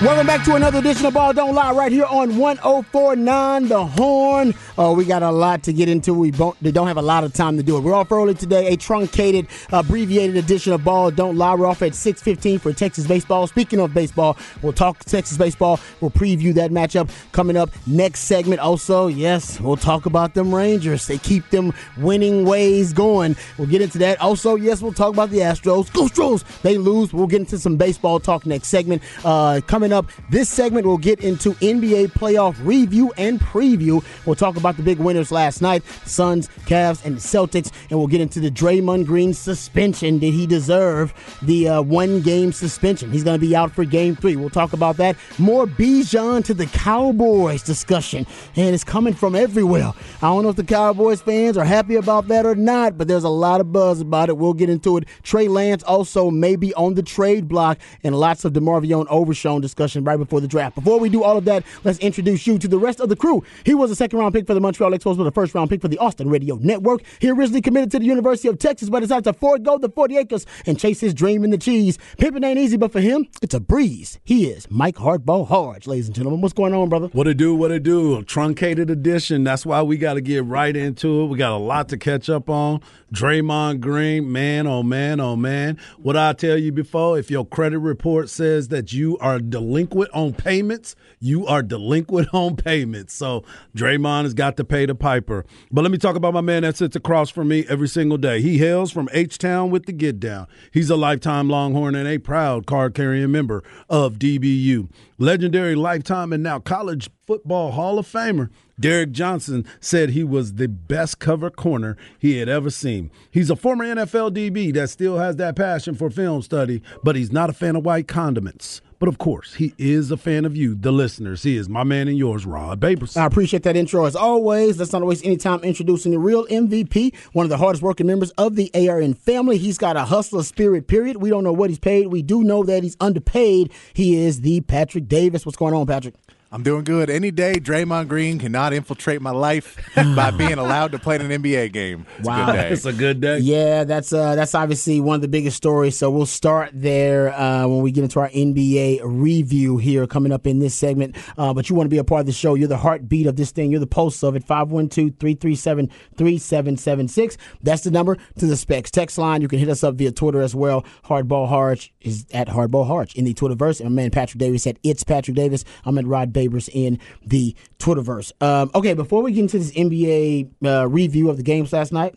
Welcome back to another edition of Ball Don't Lie right here on 1049 The Horn. Oh, we got a lot to get into. We don't, have a lot of time to do it. We're off early today, a truncated, abbreviated edition of Ball Don't Lie. We're off at 6.15 for Texas baseball. Speaking of baseball, we'll talk Texas baseball. We'll preview that matchup coming up next segment. Also, yes, we'll talk about them Rangers. They keep them winning ways going. We'll get into that. Also, yes, we'll talk about the Astros. Go! They lose. We'll get into some baseball talk next segment. Uh, coming up, this segment will get into NBA playoff review and preview. We'll talk about the big winners last night Suns, Cavs, and Celtics. And we'll get into the Draymond Green suspension. Did he deserve the uh, one game suspension? He's going to be out for game three. We'll talk about that. More Bijan to the Cowboys discussion. And it's coming from everywhere. I don't know if the Cowboys fans are happy about that or not, but there's a lot of buzz about it. We'll get into it. Trey Lance also may be on the trade block and lots of DeMarvion Overshown discussion right before the draft. Before we do all of that, let's introduce you to the rest of the crew. He was a second round pick for the Montreal Expos, but a first round pick for the Austin Radio Network. He originally committed to the University of Texas, but decided to forego the 40 acres and chase his dream in the cheese. Pimping ain't easy, but for him, it's a breeze. He is Mike Hardball Harge, ladies and gentlemen. What's going on, brother? What it do, what it do. Truncated edition. That's why we got to get right into it. We got a lot to catch up on. Draymond Green, man, oh man, oh man. What I tell you before, if your credit report says that you are delinquent on payments, you are delinquent on payments. So Draymond has got to pay the piper. But let me talk about my man that sits across from me every single day. He hails from H Town with the Get Down. He's a lifetime Longhorn and a proud card carrying member of DBU. Legendary lifetime and now college football Hall of Famer. Derrick Johnson said he was the best cover corner he had ever seen. He's a former NFL DB that still has that passion for film study, but he's not a fan of white condiments. But of course, he is a fan of you, the listeners. He is my man and yours, Rod Babers. I appreciate that intro as always. Let's not waste any time introducing the real MVP, one of the hardest working members of the ARN family. He's got a hustler spirit, period. We don't know what he's paid. We do know that he's underpaid. He is the Patrick Davis. What's going on, Patrick? I'm doing good. Any day, Draymond Green cannot infiltrate my life by being allowed to play in an NBA game. It's wow, a good day. it's a good day. Yeah, that's uh, that's obviously one of the biggest stories. So we'll start there uh, when we get into our NBA review here coming up in this segment. Uh, but you want to be a part of the show. You're the heartbeat of this thing. You're the pulse of it. 512-337-3776. That's the number to the specs. Text line. You can hit us up via Twitter as well. Hardball Harge is at Hardball Harge in the Twitterverse. And my man Patrick Davis at It's Patrick Davis. I'm at Rod Babers in the Twitterverse. Um, okay, before we get into this NBA uh, review of the games last night,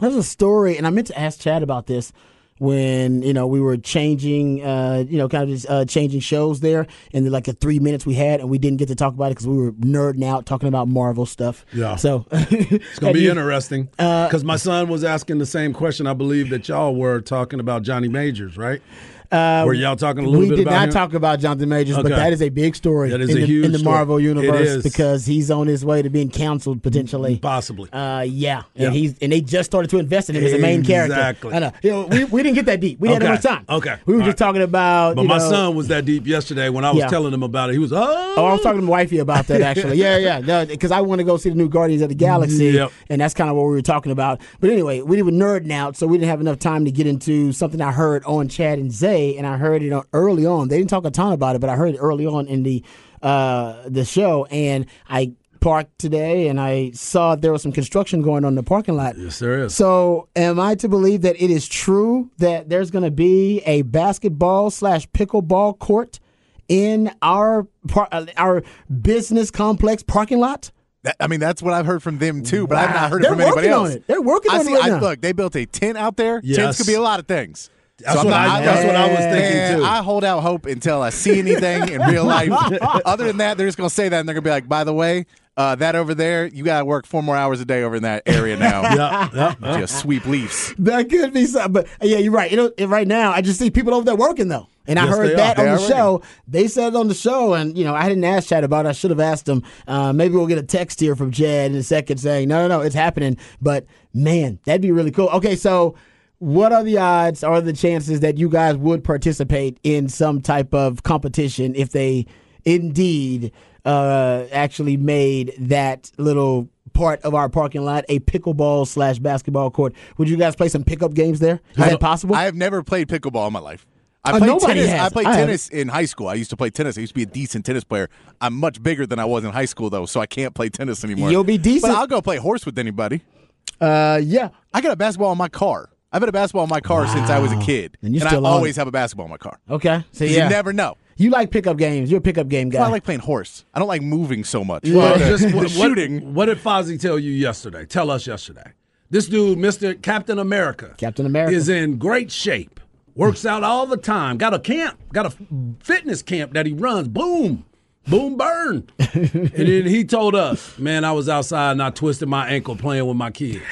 there's a story, and I meant to ask Chad about this when you know we were changing, uh, you know, kind of just uh, changing shows there in the, like the three minutes we had, and we didn't get to talk about it because we were nerding out talking about Marvel stuff. Yeah. So it's gonna be interesting because my son was asking the same question. I believe that y'all were talking about Johnny Majors, right? Uh, Were y'all talking a little we bit We did not him? talk about Jonathan Majors, but that is a big story That is in, a the, huge in the. Marvel It universe because he's on his way to being canceled potentially. Possibly. Uh, yeah, Yeah. and he's and they just started to invest in him as a main character. Exactly. I know. You know, we, we didn't get that deep. We didn't have enough time. Okay. We were All just right. talking about. But my know- son was that deep yesterday when I was Yeah. telling him about it. He was, oh, Oh, I was talking to my wifey about that actually. yeah, yeah, because I want to go see the new Guardians of the Galaxy, Yep. and that's kind of what we were talking about. But anyway, we were nerding out, so we didn't have enough time to get into something I heard on Chad and Zay, and I heard it early on. They didn't talk a ton about it, but I heard it early on in the uh, the show, and I parked today, and I saw there was some construction going on in the parking lot. Yes, there is. So, am I to believe that it is true that there's going to be a basketball slash pickleball court in our par- uh, our business complex parking lot? That- I mean, that's what I've heard from them too, but I've not heard They're it from anybody working on else. it. They're working I on it right I, now. Look, they built a tent out there. Yes. Tents could be a lot of things. That's I'm what I- I'm that's what I was thinking, too. I hold out hope until I see anything in real life. Other than that, they're just gonna say that and they're gonna be like, by the way, uh, that over there, you gotta work four more hours a day over in that area now. yeah, yeah, yeah. Just sweep leaves. That could be something, but yeah, you're right. You know, right now, I just see people over there working though, and I heard that are. on They the are show. They said it on the show, and you know, I didn't ask Chad about. it. I should have asked him. Uh, maybe we'll get a text here from Chad in a second saying, "No, no, no, it's happening." But man, that'd be really cool. Okay, so what are the odds or the chances that you guys would participate in some type of competition if they indeed uh, actually made that little part of our parking lot a pickleball slash basketball court? Would you guys play some pickup games there? Is that possible? I have never played pickleball in my life. I Uh, played nobody tennis. has. I played I haven't. tennis in high school. I used to play tennis. I used to be a decent tennis player. I'm much bigger than I was in high school though, so I can't play tennis anymore. You'll be decent. But I'll go play horse with anybody. Uh, yeah. I got a basketball in my car. I've had a basketball in my car since I was a kid, And you I still own always it. have a basketball in my car. Okay. So 'Cause yeah, You never know. You like pickup games. You're a pickup game guy. Well, I like playing horse. I don't like moving so much. Well, just what, shooting. What, what did Fozzie tell you yesterday? Tell us yesterday. This dude, Mister Captain America, Captain America. is in great shape. Works out all the time. Got a camp. Got a fitness camp that he runs. Boom, boom, burn. and then he told us, "Man, I was outside and I twisted my ankle playing with my kids.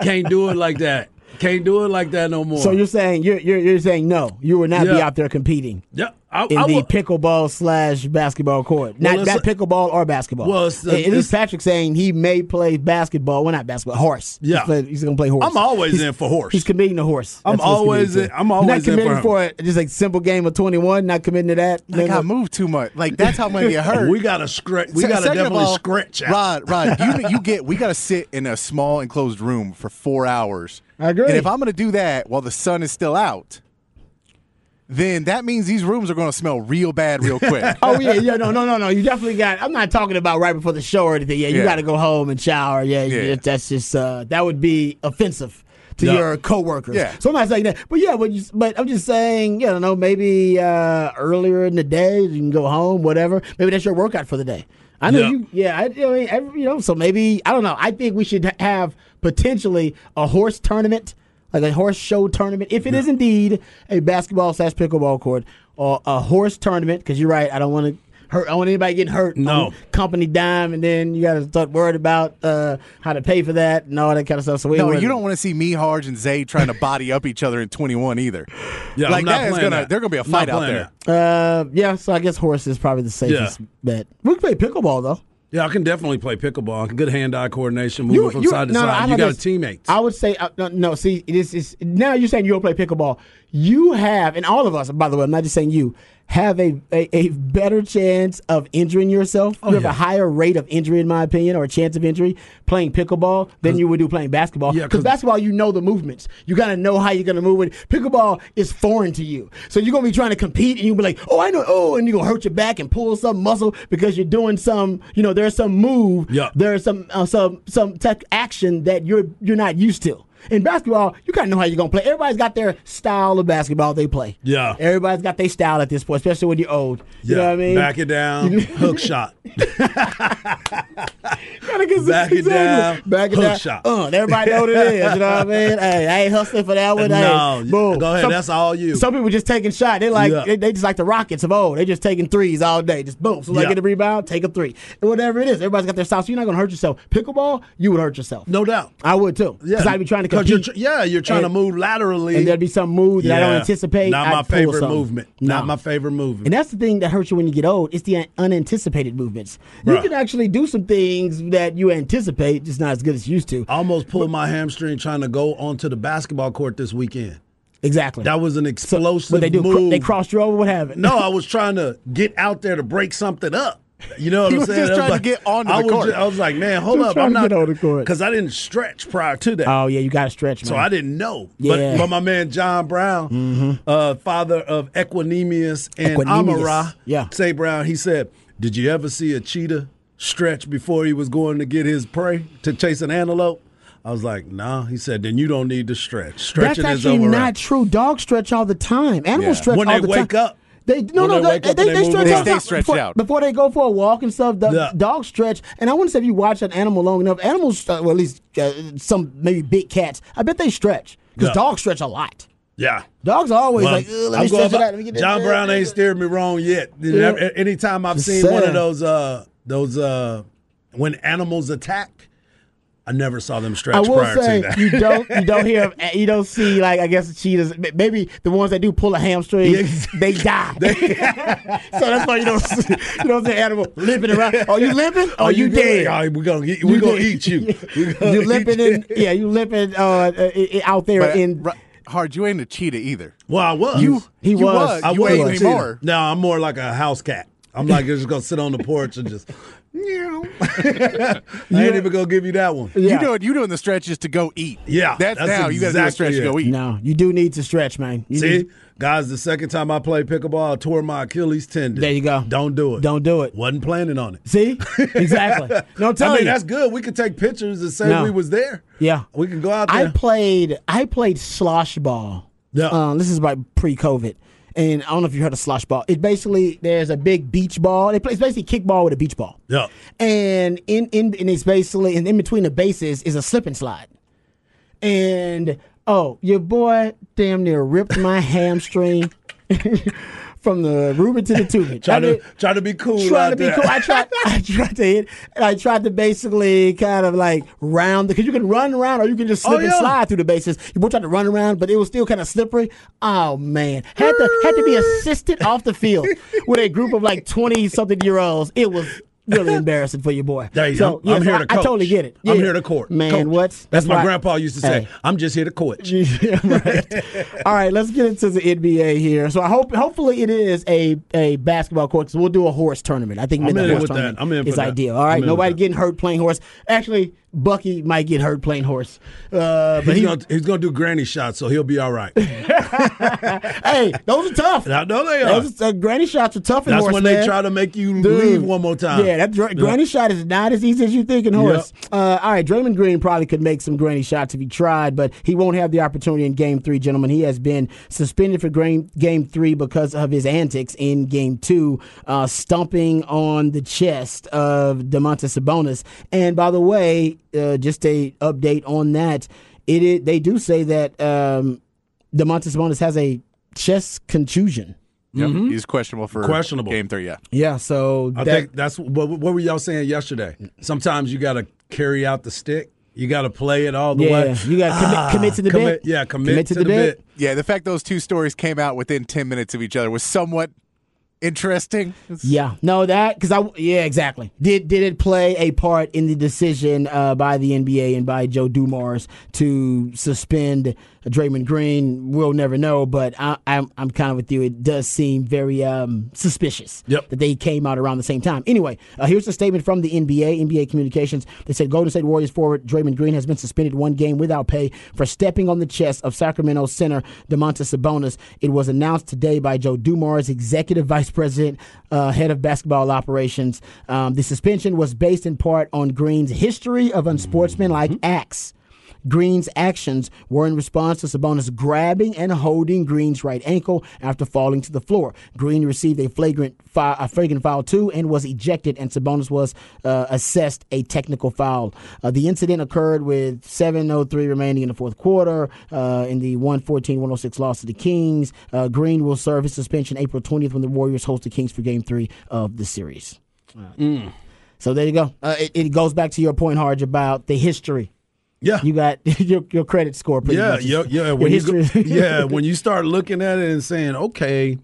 Can't do it like that. Can't do it like that no more." So you're saying you're you're, you're saying no, you will not be out there competing yeah, I, in I the will- pickleball slash basketball court. Not it's that pickleball or basketball. Well, it's the- at least it's- Patrick saying he may play basketball. Well, not basketball, horse. Yeah. he's, play- he's gonna play horse. I'm always He's- in for horse. He's committing to horse. I'm That's always committing to. in- I'm always not in for committing him. for, it. just like simple game of 21. Not committing to that. Like No, I no. move too much. Like that's how I'm gonna get hurt. we gotta scratch. We gotta second definitely all, scratch out. Rod, Rod, you, you get we gotta sit in a small enclosed room for four hours. I agree. And if I'm gonna do that while the sun is still out, then that means these rooms are gonna smell real bad real quick. Oh yeah, yeah, no, no, no, no. You definitely got. I'm not talking about right before the show or anything. Yeah, you Yeah. got to go home and shower. Yeah, Yeah. yeah. that's just uh, that would be offensive to Yeah. your coworkers. Yeah. So I'm not saying that, but yeah, but you, but I'm just saying, you know, maybe uh, earlier in the day you can go home, whatever. Maybe that's your workout for the day. I know Yeah. you. Yeah, I, I mean, every, you know, so maybe I don't know. I think we should have potentially a horse tournament. Like a horse show tournament, if it is indeed a basketball slash pickleball court or a horse tournament, because you're right, I don't want to hurt. I don't want anybody getting hurt. No. on company dime, and then you got to start worried about uh, how to pay for that and all that kind of stuff. So we no, you don't want to see me, Harge, and Zay trying to body up each other in 21 either. Yeah, like I'm not that is playing gonna that. there's gonna be a I'm not fight out there. Uh, yeah, so I guess horse is probably the safest bet. We can play pickleball though. Yeah, I can definitely play pickleball. Good hand-eye coordination, moving from side to no, no, side. I you got a teammate. I would say uh, no, no. See, this is now you're saying you don't play pickleball. You have, and all of us, by the way, I'm not just saying you have a a, a better chance of injuring yourself. you have Oh, yeah. a higher rate of injury, in my opinion, or a chance of injury playing pickleball than you would do playing basketball. Yeah, because 'cause- basketball, you know the movements. You gotta know how you're gonna move it. Pickleball is foreign to you, so you're gonna be trying to compete, and you'll be like, "Oh, I know," oh, and you're gonna hurt your back and pull some muscle because you're doing some, you know, there's some move, Yeah. there's some uh, some some tech action that you're you're not used to. In basketball, you kind of know how you're gonna play. Everybody's got their style of basketball they play. Yeah. everybody's got their style at this point, especially when you're old. You yeah, know what I mean? back it down, hook shot. Gotta get some- back it down, back it hook down. shot. Uh, everybody know what it is. You know what I mean? Hey, I ain't hustling for that one. No, hey, boom. go ahead, that's all you. Some people just taking shot. They like Yeah. they, they just like the Rockets of old. They just taking threes all day. Just boom. So Yeah. get a rebound, take a three. And whatever it is, everybody's got their style. So you're not gonna hurt yourself. Pickleball, you would hurt yourself. No doubt. I would too. Yeah. Because I'd be trying to 'Cause compete. You're, tr- yeah, you're trying And- to move laterally. and there'd be some move that I don't anticipate. Not I'd my favorite movement. No. Not my favorite movement. And that's the thing that hurts you when you get old. It's the un- unanticipated movements. You can actually do some things that you anticipate, just not as good as you used to. I almost pulled my hamstring trying to go onto the basketball court this weekend. Exactly. That was an explosive what they do? Cr- move. they crossed you over. What happened? No, I was trying to get out there to break something up. You know what I'm was saying? just I was to like- get I the was court. ju- I was like, man, hold Just up, I'm not on the court. because I didn't stretch prior to that. Oh yeah, you got to stretch, man. So I didn't know. Yeah. Mm-hmm. But, but my man John Brown, uh, father of Equanimeous and Equanimeous. Amon-Ra, Yeah. say Brown, he said, Did you ever see a cheetah stretch before he was going to get his prey to chase an antelope? I was like, nah. He said, then you don't need to stretch. That's Stretching is actually overrated. not true. Dogs stretch all the time. Animals Yeah. stretch When all they the wake time. up. They no no they they, they, they stretch around. They time. stay stretched before, out. before they go for a walk and stuff. The Yeah. dogs stretch, and I want to say if you watch an animal long enough. Animals, uh, well, at least uh, some maybe big cats. I bet they stretch because Yeah. dogs stretch a lot. Yeah. Dogs are always Well, like, let me stretch it by- out. Let me get John Brown ain't steered me wrong yet. Yeah. Anytime I've seen one of those uh those uh when animals attack, I never saw them stretch I will prior say to that. you don't you don't hear you don't see like I guess the cheetahs maybe the ones that do pull a hamstring Yeah. they die so that's why you don't see, you don't see an animal limping around oh you limping oh, you, good? dead All right, we're gonna get, we're gonna eat you. We gonna you eat limping you. in yeah you limping uh, uh, i- i- out there But, in Ru- Hard, you ain't a cheetah either. Well, I was. You- he you was. I You was ain't anymore. No, I'm more like a house cat. I'm like just gonna sit on the porch and just Yeah. I ain't even gonna give you that one. Yeah. You doing you doing the stretches to go eat. Yeah, That's, that's now you gotta do a stretch exactly to go eat. No, you do need to stretch, man. You See, need- guys, the second time I played pickleball, I tore my Achilles tendon. There you go. Don't do it. Don't do it. Wasn't planning on it. See, exactly. No, I'm I mean, you. that's good. We could take pictures and say No. we was there. Yeah. We can go out There. I played. I played slosh ball. Yeah. Um, this is about pre-COVID, and I don't know if you heard of slosh ball. It basically there's a big beach ball. They play, it's basically kickball with a beach ball. Yeah. And in in and it's basically and in between the bases is a slip and slide. And oh, your boy damn near ripped my hamstring from the Ruben to the tubing. Try to did- try to be cool. trying to be there. cool. I tried. I tried to hit. And I tried to basically kind of like round because you can run around or you can just oh, slip Oh, and yeah. slide through the bases. You both tried to run around, but it was still kind of slippery. Oh man, had to had to be assisted off the field with a group of like twenty something year olds. It was. Really embarrassing for your boy. So, I'm, I'm here I, to I coach. totally get it. I'm here to court. Man, Coach. what? That's, my why- grandpa used to say. Hey. I'm just here to coach. Yeah, right. All right, let's get into the NBA here. So I hope, hopefully, it is a, a basketball court. So we'll do a horse tournament. I think I'm in horse with that. tournament I'm in is that. ideal. All right, I'm right, in with nobody getting hurt playing horse. Actually, Bucky might get hurt playing horse, uh, but He's he, gonna, he's gonna do granny shots, so he'll be all right. hey, those are tough. I know they are. Those uh, granny shots are tough in That's horse. when man. they try to make you Dude. leave one more time. Yeah, that dr- granny shot is not as easy as you think in horse. Uh, all right, Draymond Green probably could make some granny shots if he tried, but he won't have the opportunity in Game Three, gentlemen. He has been suspended for game, game Three because of his antics in Game Two, uh, stomping on the chest of Domantas Sabonis. And by the way, uh, just a update on that. It, is they do say that um, Domantas Sabonis has a chest contusion. Yep, Mm-hmm. He's questionable for Questionable. game three. Yeah, Yeah, so I that- think that's what, what were y'all saying yesterday. Sometimes you got to carry out the stick. You got to play it all the Yeah, way. you got to commit, Ah, commit to the commit- bit. Yeah, commit, to, the, bit. yeah. The fact those two stories came out within ten minutes of each other was somewhat interesting. Yeah, no, that because I yeah exactly did did it play a part in the decision uh, by the NBA and by Joe Dumars to suspend Draymond Green? We'll never know, but I, I'm I'm kind of with you. It does seem very um, suspicious Yep. that they came out around the same time. Anyway, uh, here's a statement from the NBA, NBA Communications. They said Golden State Warriors forward Draymond Green has been suspended one game without pay for stepping on the chest of Sacramento center Domantas Sabonis. It was announced today by Joe Dumars, executive vice president, uh, head of basketball operations. Um, the suspension was based in part on Green's history of unsportsmanlike acts. Green's actions were in response to Sabonis grabbing and holding Green's right ankle after falling to the floor. Green received a flagrant foul, a flagrant foul too, and was ejected. And Sabonis was uh, assessed a technical foul. Uh, the incident occurred with 7:03 remaining in the fourth quarter. Uh, in the 114-106 loss to the Kings, uh, Green will serve his suspension April 20th when the Warriors host the Kings for Game Three of the series. So there you go. Uh, it, it goes back to your point, Harge, about the history Yeah. you got your your credit score pretty yeah, much. yeah, yeah. Your When you go, yeah, when you start looking at it and saying, okay,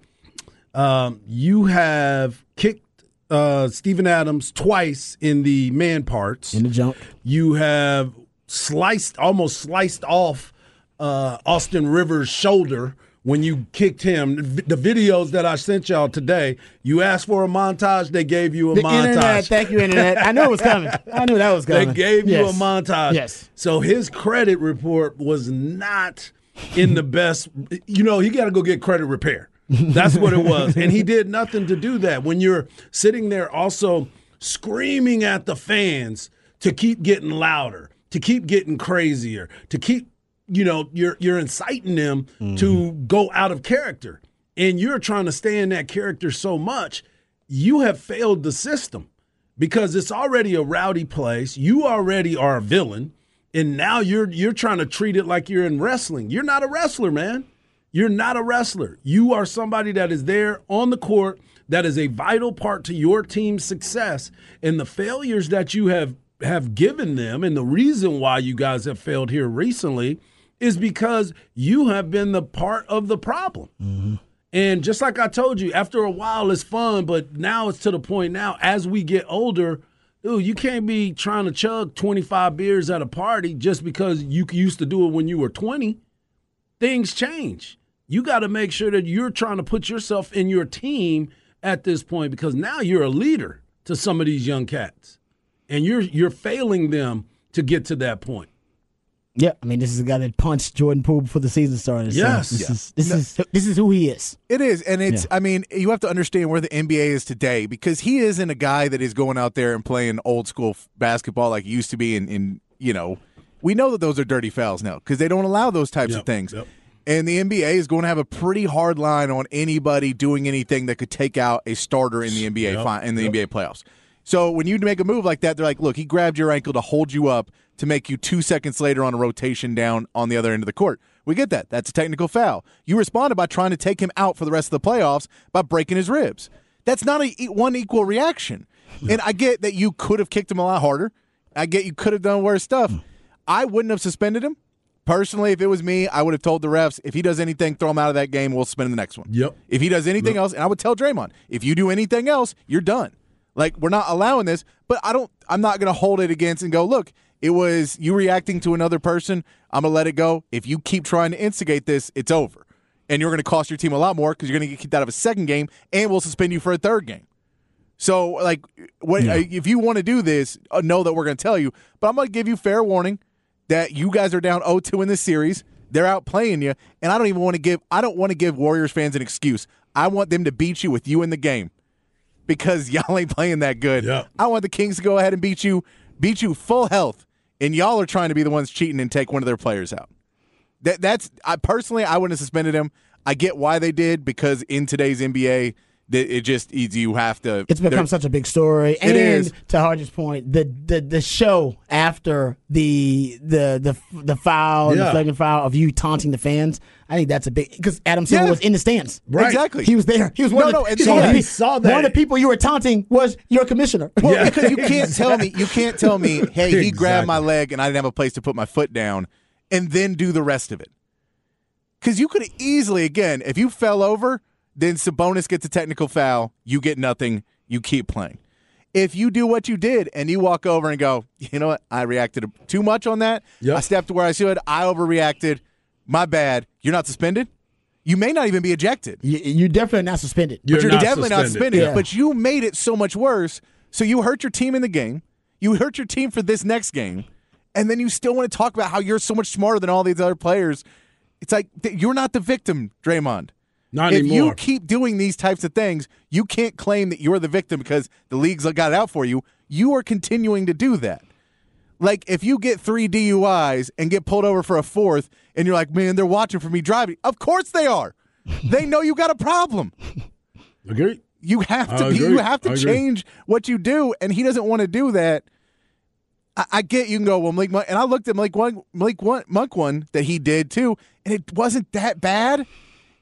um, you have kicked uh, Steven Adams twice in the man parts. in the jump. you have sliced, almost sliced off uh, Austin Rivers' shoulder when you kicked him. The videos that I sent y'all today, you asked for a montage, they gave you a The montage. internet, thank you, internet. I knew it was coming. I knew that was coming. They gave you a montage. Yes. So his credit report was not in the best. You know, he got to go get credit repair. That's what it was. And he did nothing to do that. When you're sitting there also screaming at the fans to keep getting louder, to keep getting crazier, to keep, you know, you're you're inciting them to mm-hmm. go out of character. And you're trying to stay in that character so much, you have failed the system because it's already a rowdy place. You already are a villain, and now you're you're trying to treat it like you're in wrestling. You're not a wrestler, man. You're not a wrestler. You are somebody that is there on the court that is a vital part to your team's success. And the failures that you have have given them and the reason why you guys have failed here recently is because you have been the part of the problem. Mm-hmm. And just like I told you, after a while it's fun, but now it's to the point now as we get older, dude, you can't be trying to chug 25 beers at a party just because you used to do it when you were 20. Things change. You got to make sure that you're trying to put yourself in your team at this point because now you're a leader to some of these young cats, and you're you're failing them to get to that point. Yeah, I mean, this is a guy that punched Jordan Poole before the season started. so Yes. this Yeah. is this is this is who he is. It is, and it's. Yeah. I mean, you have to understand where the NBA is today because he isn't a guy that is going out there and playing old school f- basketball like he used to be. And, in you know, we know that those are dirty fouls now because they don't allow those types Yep, of things. yep. And the NBA is going to have a pretty hard line on anybody doing anything that could take out a starter in the NBA Yep, fi- in the yep. NBA playoffs. So when you make a move like that, they're like, "Look, he grabbed your ankle to hold you up to make you two seconds later on a rotation down on the other end of the court." We get that. That's a technical foul. You responded by trying to take him out for the rest of the playoffs by breaking his ribs. That's not a one equal reaction. And I get that you could have kicked him a lot harder. I get you could have done worse stuff. I wouldn't have suspended him. Personally, if it was me, I would have told the refs if he does anything, throw him out of that game. We'll suspend the next one. Yep. If he does anything else, and I would tell Draymond, if you do anything else, you're done. Like we're not allowing this, but I don't. I'm not going to hold it against and go. Look, it was you reacting to another person. I'm going to let it go. If you keep trying to instigate this, it's over, and you're going to cost your team a lot more because you're going to get kicked out of a second game, and we'll suspend you for a third game. So, like, what if you want to do this? Uh, know that we're going to tell you, but I'm going to give you fair warning that you guys are down 0-2 in this series. They're out playing you, and I don't even want to give. I don't want to give Warriors fans an excuse. I want them to beat you with you in the game because y'all ain't playing that good. Yeah. I want the Kings to go ahead and beat you, beat you full health, and y'all are trying to be the ones cheating and take one of their players out. That that's I personally I wouldn't have suspended him. I get why they did because in today's NBA, it just is you have to. It's become such a big story. And is. to Harge's point, the, the the show after the the the the foul, the Yeah. flagrant foul of you taunting the fans. I think that's a big because Adam Silver Yeah. was in the stands. Right. Exactly. He was there. He was one No, of the, no, and he was so one of the he saw that. One of the people you were taunting was your commissioner. Well, because you can't tell me you can't tell me, hey, he grabbed my leg and I didn't have a place to put my foot down, and then do the rest of it. Because you could easily, again, if you fell over, then Sabonis gets a technical foul, you get nothing, you keep playing. If you do what you did and you walk over and go, you know what, I reacted too much on that. Yep. I stepped where I should. I overreacted. My bad. You're not suspended. You may not even be ejected. you, you're definitely not suspended. You're but you're not definitely not suspended. suspended. Yeah. But you made it so much worse. So you hurt your team in the game. You hurt your team for this next game, and then you still want to talk about how you're so much smarter than all these other players. It's like you're not the victim, Draymond. Not if anymore. you keep doing these types of things, you can't claim that you're the victim because the league's got it out for you. You are continuing to do that. Like if you get three DUIs and get pulled over for a fourth, and you're like, man, they're watching for me driving. Of course they are. they know you got a problem. Agree. You have to be. You have to change what you do, and he doesn't want to do that. I, I get you can go well, Malik Monk, and I looked at Malik one, Malik one, Monk one that he did too, and it wasn't that bad.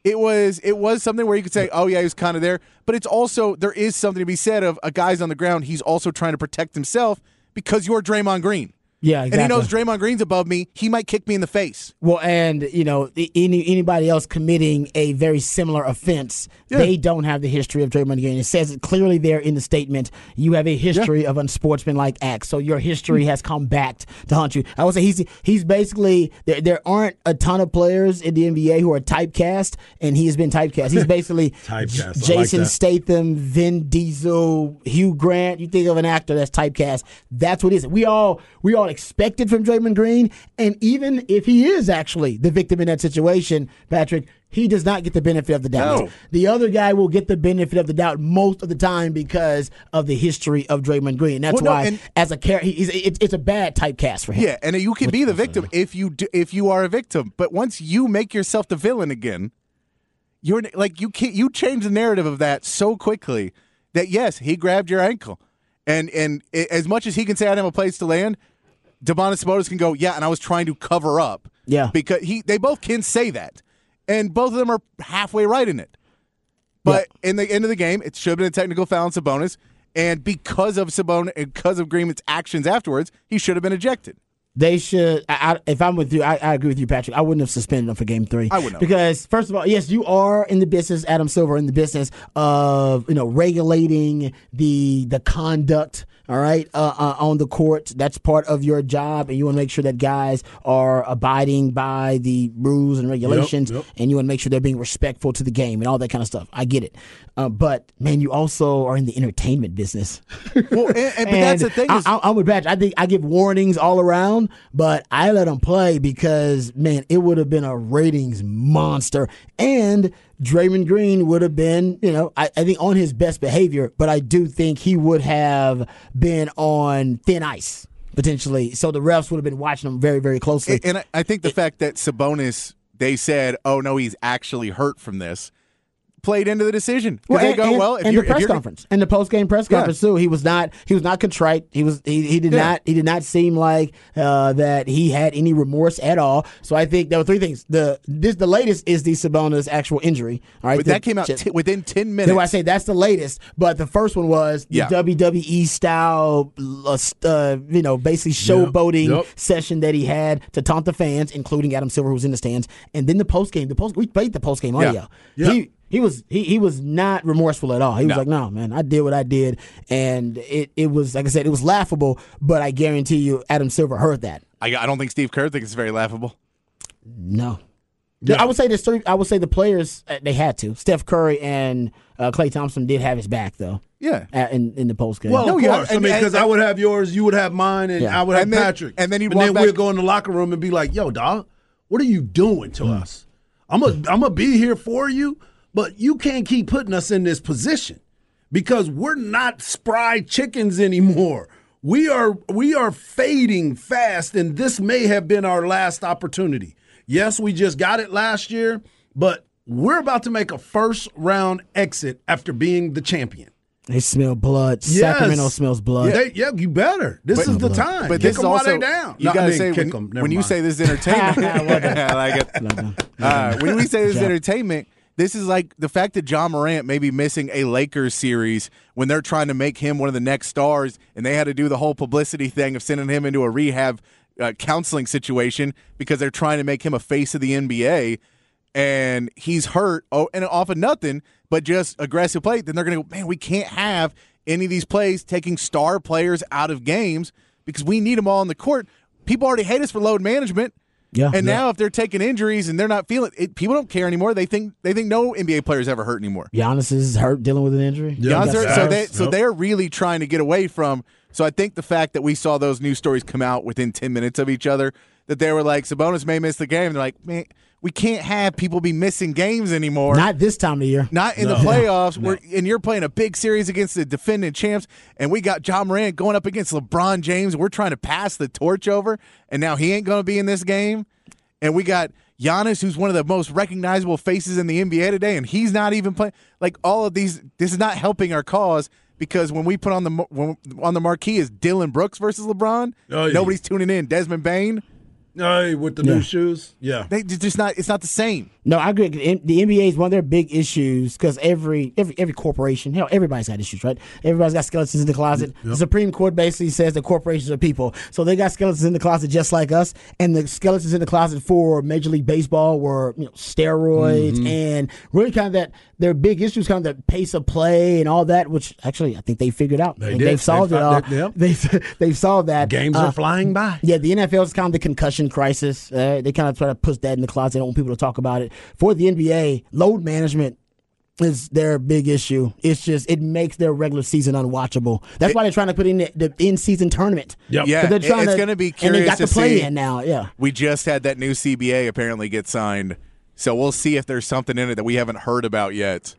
It was it was something where you could say, oh yeah, he was kind of there, but it's also there is something to be said of a guy's on the ground. He's also trying to protect himself because you're Draymond Green, Yeah, and he knows Draymond Green's above me. He might kick me in the face. Well, and you know, any anybody else committing a very similar offense, Yeah. they don't have the history of Draymond Green. It says it clearly there in the statement. You have a history of unsportsmanlike acts, so your history has come back to haunt you. I would say he's he's basically there. There aren't a ton of players in the NBA who are typecast, and he has been typecast. He's basically Typecast, like Jason that. Statham, Vin Diesel, Hugh Grant. You think of an actor that's typecast. That's what it is. We all we all expected from Draymond Green, and even if he is actually the victim in that situation, Patrick, he does not get the benefit of the doubt. No. The other guy will get the benefit of the doubt most of the time because of the history of Draymond Green. That's Well, no, why, as a character, he's it's, it's a bad typecast for him. Yeah, and you can be the victim if you do, if you are a victim. But once you make yourself the villain again, you're like you can't you change the narrative of that so quickly that yes, he grabbed your ankle, and and as much as he can say I have a place to land, Domantas Sabonis can go yeah, and I was trying to cover up. Yeah. because he they both can say that, and both of them are halfway right in it. But in the end of the game, it should have been a technical foul on Sabonis. And because of Sabonis, because of Green's actions afterwards, he should have been ejected. They should. I, I, if I'm with you, I, I agree with you, Patrick. I wouldn't have suspended them for Game Three. I wouldn't because first of all, yes, you are in the business, Adam Silver, in the business of you know regulating the the conduct all right, uh, uh, on the court. That's part of your job, and you want to make sure that guys are abiding by the rules and regulations, yep. and you want to make sure they're being respectful to the game and all that kind of stuff. I get it, uh, but man, you also are in the entertainment business. Well, and, and- but that's the thing. I, Is, I, I'm with Badge. I think I give warnings all around, but I let them play because man, it would have been a ratings monster, and Draymond Green would have been, you know, I, I think on his best behavior, but I do think he would have been on thin ice potentially. So the refs would have been watching him very, very closely. and I, I think the fact that Sabonis, they said, "Oh no, he's actually hurt from this," played into the decision. they and, go, and- "Well, if and the press conference and the post game press Yeah. conference too, he was not he was not contrite. He was he, he did Yeah. not he did not seem like uh, that he had any remorse at all. So I think there were three things. The this the latest is the Sabonis actual injury. All right, but The- that came out t- within ten minutes. why I say that's the latest. But the first one was the Yeah. WWE style, uh, uh, you know, basically showboating Yep. session that he had to taunt the fans, including Adam Silver, who was in the stands. And then the post game, the post we played the post game audio. Yeah. He he was he, he was not remorseful at all. He was like, no, man, I did what I did, and it it was like I said, it was laughable. But I guarantee you, Adam Silver heard that. I, I don't think Steve Kerr thinks it's very laughable. No. Yeah. I would say the three. I would say the players uh, they had to. Steph Curry and uh, Klay Thompson did have his back though. Yeah. at, in in the post game. Well, No, of yeah, course. I mean, because I would have yours, you would have mine, and Yeah. I would have And then- Patrick. and then you'd and then back- we'd go in the locker room and be like, "Yo, dog, what are you doing to us? I'm a, I'm gonna be here for you, but you can't keep putting us in this position because we're not spry chickens anymore. We are we are fading fast, and this may have been our last opportunity. Yes, we just got it last year, but we're about to make a first round exit after being the champion. They smell blood. Yes. Sacramento smells blood. They- yeah, you better. This But- is the time. But kick this them is also while they down. You No, gotta mean, say kick when, 'em. Never when you say this is entertainment. I like it. Uh, when we say this is entertainment, this is like the fact that Ja Morant may be missing a Lakers series when they're trying to make him one of the next stars, and they had to do the whole publicity thing of sending him into a rehab uh, counseling situation because they're trying to make him a face of the NBA, and he's hurt. Oh, and off of nothing but just aggressive play. Then they're going to go, man, we can't have any of these plays taking star players out of games because we need them all on the court. People already hate us for load management. Yeah. And Yeah. now if they're taking injuries and they're not feeling it, people don't care anymore. They think they think no NBA players ever hurt anymore. Giannis is hurt, dealing with an injury. Yeah, Giannis that's hurt, so fast. they so they're really trying to get away from. So I think the fact that we saw those news stories come out within ten minutes of each other, that they were like Sabonis may miss the game. They're like, man, we can't have people be missing games anymore. Not this time of year. Not in the No. playoffs, where and you're playing a big series against the defending champs, and we got Ja Morant going up against LeBron James. We're trying to pass the torch over, and now he ain't going to be in this game. And we got Giannis, who's one of the most recognizable faces in the NBA today, and he's not even playing. Like all of these, this is not helping our cause because when we put on the on the marquee is Dillon Brooks versus LeBron, Oh, yeah. nobody's tuning in. Desmond Bane, Hey, with the Yeah. new shoes, yeah. they just not. It's not the same. No, I agree. The NBA is one of their big issues because every every every corporation, hell, everybody's got issues, right? Everybody's got skeletons in the closet. The Supreme Court basically says that corporations are people, so they got skeletons in the closet just like us. And the skeletons in the closet for Major League Baseball were you know steroids Mm-hmm. and really kind of that their big issues, kind of the pace of play and all that. Which actually I think they figured out. They. They've solved They it all. they- yep. They've they've solved that. Games Uh, are flying by. yeah, the NFL is kind of the concussion crisis. Uh, they kind of try to push that in the closet. They don't want people to talk about it. For the NBA, load management is their big issue. It's just it makes their regular season unwatchable. That's why they're trying to put in the, the in-season tournament. Yep. Yeah, 'Cause they're it- trying it's to- going to be and they curious got to the play see. in now. Yeah, We just had that new CBA apparently get signed. So we'll see if there's something in it that we haven't heard about yet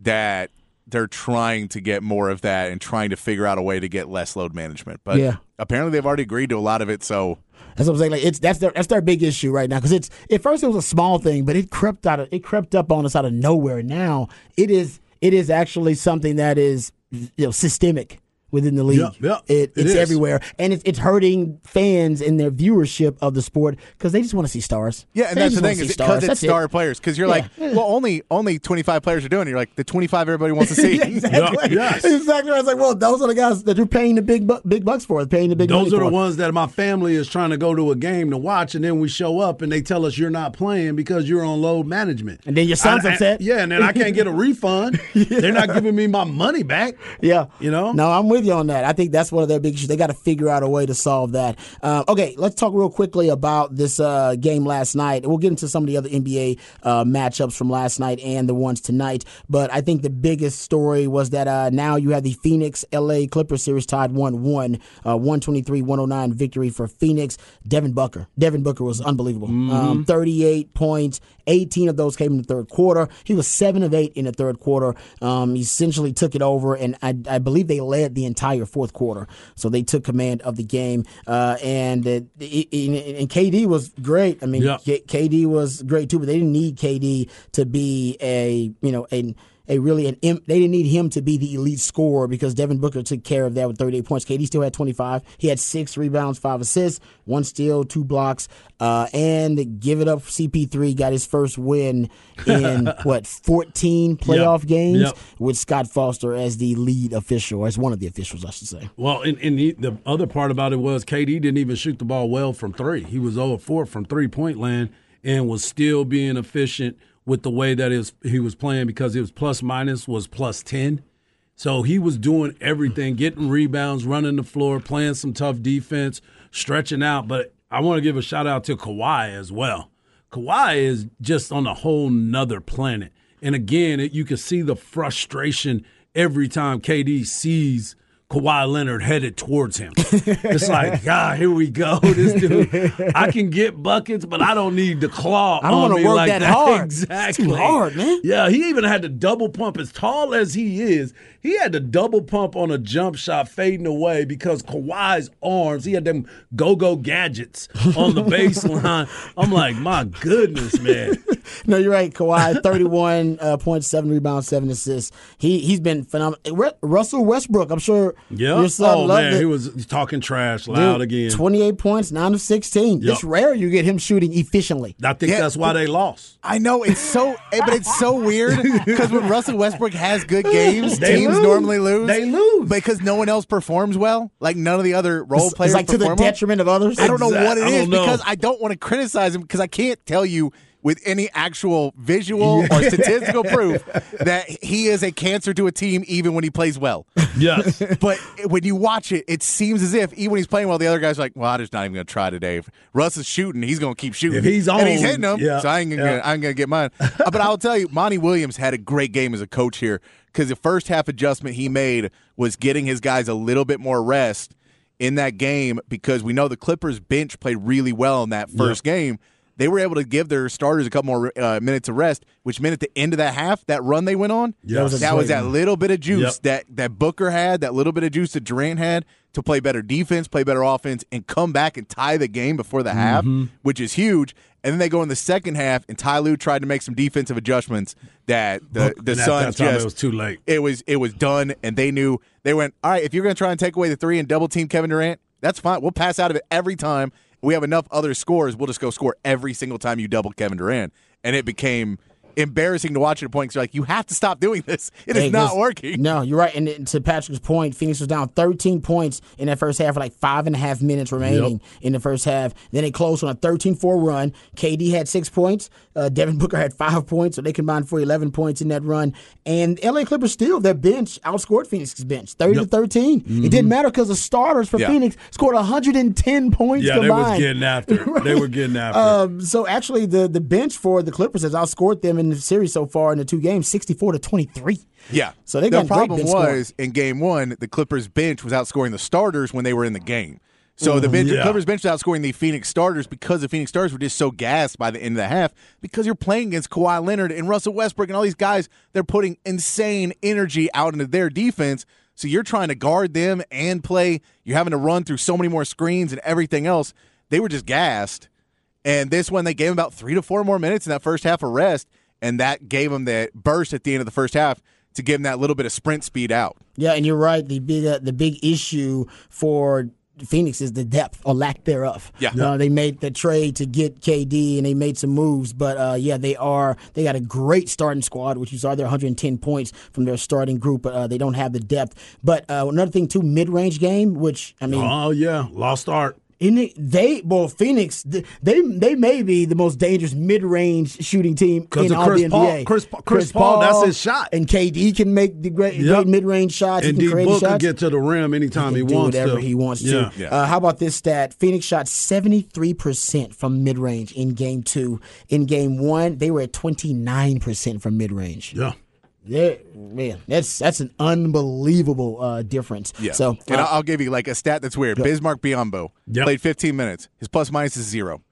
that they're trying to get more of that and trying to figure out a way to get less load management. But Yeah. Apparently they've already agreed to a lot of it. So that's what I'm saying. Like it's that's their that's their big issue right now because it's at first it was a small thing, but it crept out of it crept up on us out of nowhere. Now it is it is actually something that is you know systemic within the league. Yeah, yeah, it, it it's is. everywhere, and it's it's hurting fans and their viewership of the sport because they just want to see stars. yeah, and They that's the thing see is stars. because it's That's it. star players. Because you're like, well, only only 25 players are doing it. You're like the 25 everybody wants to see. Yeah, exactly. Yeah, yes. Exactly. I was like, well, those are the guys that you're paying the big bu- big bucks for. Paying the big. Those money are the for. ones that my family is trying to go to a game to watch, and then we show up and they tell us you're not playing because you're on load management. And then your son's I- I- upset. yeah, and then I can't get a refund. They're not giving me my money back. Yeah. You know? No, I'm with with you on that. I think that's one of their big issues. They got to figure out a way to solve that. Uh, okay, let's talk real quickly about this uh, game last night. We'll get into some of the other NBA uh, matchups from last night and the ones tonight. But I think the biggest story was that uh, now you have the Phoenix LA Clippers series tied 1 1, uh, 123 109 victory for Phoenix. Devin Booker. Devin Booker was unbelievable. Mm-hmm. Um, 38 points, 18 of those came in the third quarter. He was 7 of 8 in the third quarter. Um, he essentially took it over, and I, I believe they led the entire fourth quarter. So they took command of the game. Uh, and, uh, it, it- and KD was great. I mean, Yeah. KD was great too, but they didn't need KD to be a, you know, a a really an. They didn't need him to be the elite scorer because Devin Booker took care of that with 38 points. KD still had 25. He had six rebounds, five assists, one steal, two blocks, uh, and give it up. CP3 got his first win in what 14 playoff games Yep. with Scott Foster as the lead official, as one of the officials, I should say. Well, and, and the, the other part about it was KD didn't even shoot the ball well from three. He was 0 4 from three point land and was still being efficient with the way that is he was playing because it was plus minus was plus 10. So he was doing everything, mm. getting rebounds, running the floor, playing some tough defense, stretching out. But I want to give a shout out to Kawhi as well. Kawhi is just on a whole nother planet. And again, it, you can see the frustration every time KD sees Kawhi Leonard headed towards him. it's like, God, here we go. This dude, I can get buckets, but I don't need the claw. I don't on wanna me work like that hard. It's too Exactly. hard, man. Yeah, he even had to double pump. As tall as he is, he had to double pump on a jump shot fading away because Kawhi's arms, he had them go go gadgets on the baseline. I'm like, my goodness, man. No, you're right. Kawhi, 31 uh, points, seven rebounds, seven assists. He he's been phenomenal. Russell Westbrook, I'm sure Yeah. your son Oh, loved man. it. He was talking trash loud Dude, again. 28 points, 9 of 16. Yep. It's rare you get him shooting efficiently. I think Yeah. that's why they lost. I know it's so, eh, but it's so weird because when Russell Westbrook has good games, They teams lose. normally lose. They lose. because no one else performs well. Like none of the other role It's, players it's like to the perform well. detriment of others. I don't know Exact- what it is I is don't know. because I don't want to criticize him because I can't tell you with any actual visual or statistical proof that he is a cancer to a team even when he plays well. Yes. But when you watch it, it seems as if even when he's playing well, the other guy's like, "Well, I'm just not even going to try today." If Russ is shooting, he's going to keep shooting. If he's on, and he's hitting them, yeah, so I ain't gonna, yeah. I'm going to get mine. Uh, but I'll tell you, Monty Williams had a great game as a coach here because the first half adjustment he made was getting his guys a little bit more rest in that game because we know the Clippers bench played really well in that first game. They were able to give their starters a couple more uh, minutes of rest, which meant at the end of that half, that run they went on, Yeah. That was that was that little bit of juice Yep. that that Booker had, that little bit of juice that Durant had to play better defense, play better offense, and come back and tie the game before the half, Mm-hmm. which is huge. And then they go in the second half, and Ty Lue tried to make some defensive adjustments that the the Suns that time, just it was too late. it was it was done, and they knew they went. All right, if you're going to try and take away the three and double team Kevin Durant, that's fine. We'll pass out of it every time. We have enough other scores. We'll just go score every single time you double Kevin Durant, and it became embarrassing to watch at a point. Because you're like, you have to stop doing this. It is Hey, not 'cause- working. No, you're right. And and to Patrick's point, Phoenix was down 13 points in that first half with like five and a half minutes remaining in the first half. Then they closed on a 13 4 run. KD had six points. Uh, Devin Booker had five points, so they combined for 11 points in that run. And LA Clippers still, their bench outscored Phoenix's bench 30 to 13. It didn't matter because the starters for Yeah. Phoenix scored 110 points Yeah, they combined. was getting after. it. They were getting after. it. Um, so actually, the the bench for the Clippers has outscored them in the series so far in the two games, 64 to 23. Yeah. So they the got great problem bench scoring. was in game one, the Clippers bench was outscoring the starters when they were in the game. So the mm, bench, the Clippers bench was outscoring the Phoenix starters because the Phoenix stars were just so gassed by the end of the half because you're playing against Kawhi Leonard and Russell Westbrook and all these guys. They're putting insane energy out into their defense. So you're trying to guard them and play. You're having to run through so many more screens and everything else. They were just gassed. And this one, they gave about three to four more minutes in that first half of rest, and that gave him that burst at the end of the first half to give him that little bit of sprint speed out. Yeah, and you're right. The big uh, the big issue for Phoenix is the depth or lack thereof. Yeah. Uh, they made the trade to get KD and they made some moves, but uh, yeah, they are they got a great starting squad, which you saw their 110 points from their starting group, but uh, they don't have the depth. But uh, another thing too, mid range game, which I mean, oh yeah, lost art. Isn't they well Phoenix they they may be the most dangerous mid range shooting team in of all Chris the Paul. NBA. Chris Chris Paul, that's his shot. and KD can make the great, Yep. great mid range shots. And he D can Book can get to the rim anytime he, can do wants whatever to. he wants Yeah. to. Uh, how about this stat? Phoenix shot 73% from mid range in game two. In game one, they were at 29% from mid range. Yeah. Yeah, man, that's that's an unbelievable uh, difference. Yeah. So and uh, I'll I'll give you like a stat that's weird. Bismack Biyombo Yep. played 15 minutes. His plus minus is zero,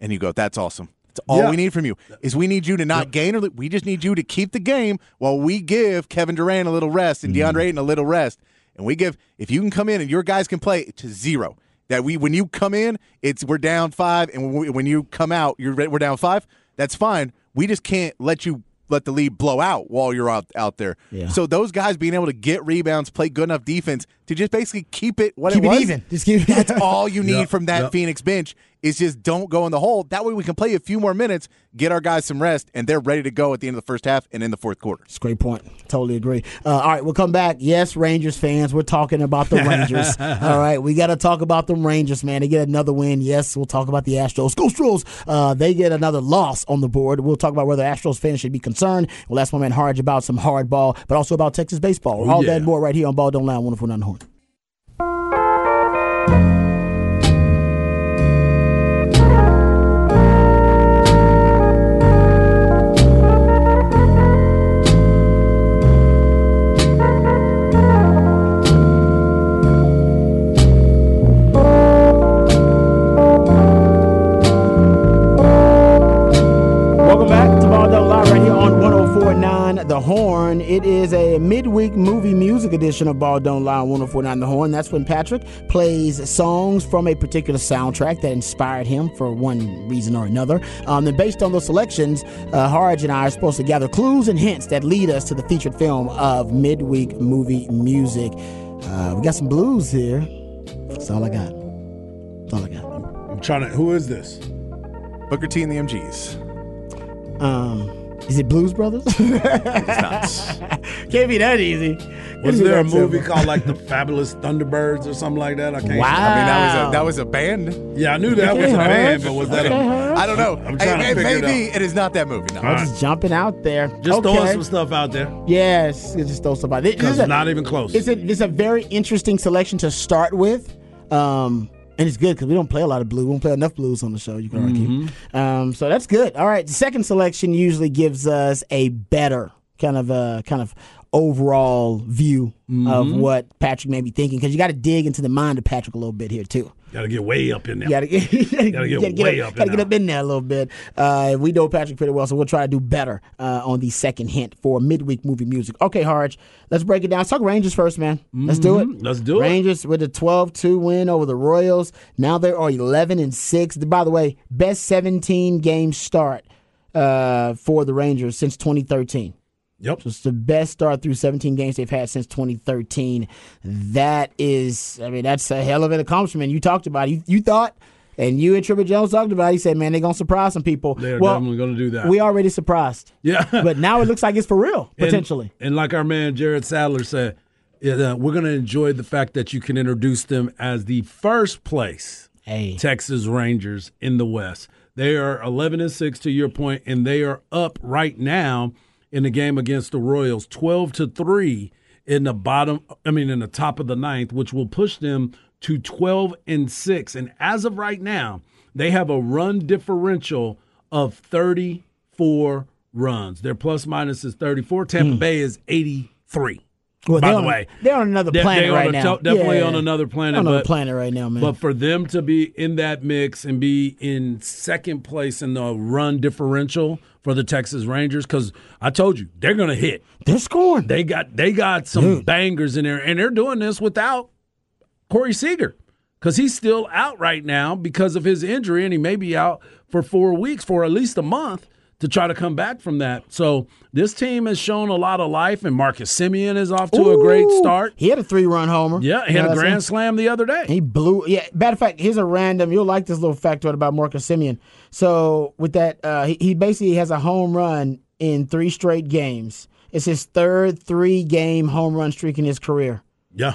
and you go, "That's awesome." That's all Yeah. we need from you is we need you to not gain or we just need you to keep the game while we give Kevin Durant a little rest and. DeAndre Ayton a little rest, and we give if you can come in and your guys can play to zero. That we when you come in, it's we're down five, and when, we, when you come out, you're we're down five. That's fine. We just can't let you let the lead blow out while you're out out there. Yeah. So those guys being able to get rebounds, play good enough defense to just basically keep it what keep it it was. even. Just keep That's all you need Yep, from that yep. Phoenix bench is just don't go in the hole. That way we can play a few more minutes, get our guys some rest, and they're ready to go at the end of the first half and in the fourth quarter. It's a great point. Totally agree. Uh, all right, we'll come back. Yes, Rangers fans, we're talking about the Rangers. all right, we got to talk about the Rangers, man. They get another win. Yes, we'll talk about the Astros. Go Stros! Uh, they get another loss on the board. We'll talk about whether Astros fans should be concerned. We'll ask my man Harge about some hardball, but also about Texas baseball. All yeah. that and more right here on Ball Don't Lie on 104.9 The Horn. Edition of Ball Don't Lie on 1049 The Horn. That's when Patrick plays songs from a particular soundtrack that inspired him for one reason or another. Um, then, based on those selections, uh, Harge and I are supposed to gather clues and hints that lead us to the featured film of midweek movie music. Uh, we got some blues here. That's all I got. That's all I got. I'm trying to. Who is this? Booker T and the MGs. Um, is it Blues Brothers? Can't be that easy. Can't Was there a movie called like The Fabulous Thunderbirds or something like that? I can't. Wow. I mean, that was a that was a band. Yeah, I knew that was Okay, a band, but was that Okay, a? Harge. I don't know. I'm trying to Hey, figure it maybe it is not that movie. No. I'm just jumping out there. Just okay. throwing some stuff out there Yes, it's just throw somebody. This because is a, it's not even close. it's a it's a very interesting selection to start with. Um, and it's good because we don't play a lot of blue. We don't play enough blues on the show. You can. Mm-hmm. Um, so that's good. All right, the second selection usually gives us a better kind of uh kind of overall view of Mm-hmm. what Patrick may be thinking because you got to dig into the mind of Patrick a little bit here too. Got to get way up in there. Gotta get, you gotta, Gotta get gotta way up, up in gotta get there. up in there a little bit. Uh, we know Patrick pretty well, so we'll try to do better uh, on the second hint for midweek movie music. Okay, Harge, let's break it down. Let's talk Rangers first, man. Let's do it. Mhm. Let's do it. Rangers with a 12-2 win over the Royals. Now they are 11 and six. By the way, best 17 game start uh, for the Rangers since 2013. Yep. It's the best start through 17 games they've had since 2013. That is, I mean, that's a hell of an accomplishment. You talked about it. You, you thought, and you and Trevor Jones talked about it. He said, man, they're going to surprise some people. They're well, definitely going to do that. we already surprised. yeah. But now it looks like it's for real, potentially. And, like our man Jared Sadler said, yeah, uh, we're going to enjoy the fact that you can introduce them as the first place hey. Texas Rangers in the West. They are 11 and 6 to your point and they are up right now in the game against the Royals 12 to 3 in the bottom I mean in the top of the ninth which will push them to 12 and 6 and as of right now they have a run differential of 34 runs. Their plus minus is 34. Tampa hmm. Bay is 83. Well, By they're the on, way, they're on another planet they on right now. definitely Yeah. on another planet. on another planet right now, man. but for them to be in that mix and be in second place in the run differential for the Texas Rangers, because I told you they're going to hit. they're scoring. They got they got some Dude. bangers in there, and they're doing this without Corey Seager because he's still out right now because of his injury, and he may be out for four weeks for at least a month to try to come back from that. So this team has shown a lot of life, and Marcus Semien is off to a great start. He had a three run homer. Yeah, he had a grand slam the other day. He blew. Yeah. Matter of fact, here's a random. You'll like this little factoid about Marcus Semien. So with that, uh, he, he basically has a home run in three straight games. It's his third three game home run streak in his career. Yeah,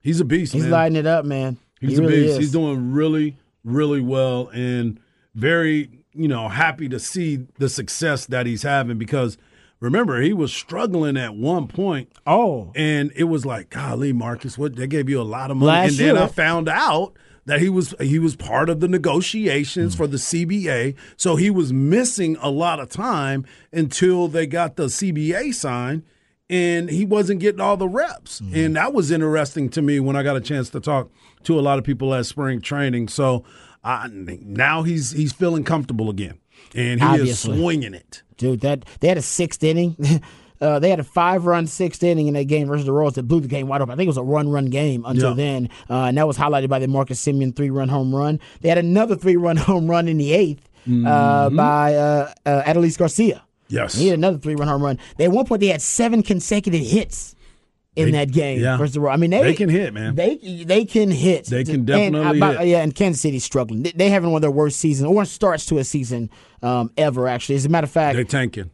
he's a beast, He's man. lighting it up, man. He's He a really beast. is. He's doing really, really well and very, you know, happy to see the success that he's having because remember, he was struggling at one point Oh, and it was like, golly, Marcus, what they gave you a lot of money. Last and then year. I found out that he was he was part of the negotiations for the CBA. So he was missing a lot of time until they got the CBA signed and he wasn't getting all the reps. Mm-hmm. And that was interesting to me when I got a chance to talk to a lot of people at spring training. So I, now he's he's feeling comfortable again. And he Obviously. is swinging it. dude, that they had a sixth inning. Uh, they had a five-run sixth inning in that game versus the Royals that blew the game wide open. I think it was a run-run game until Yeah. then, uh, and that was highlighted by the Marcus Semien three-run home run. They had another three-run home run in the 8th Mm-hmm. uh, by uh, uh, Adolis Garcia. Yes. He had another three-run home run. They, at one point, they had seven consecutive hits in They- that game yeah. versus the Royals. I mean, they, They can hit, man. They they can hit. They can And, definitely uh, hit. Yeah, and Kansas City's struggling. They, they having one of their worst seasons, or starts to a season um, ever. Actually, as a matter of fact, They're tanking.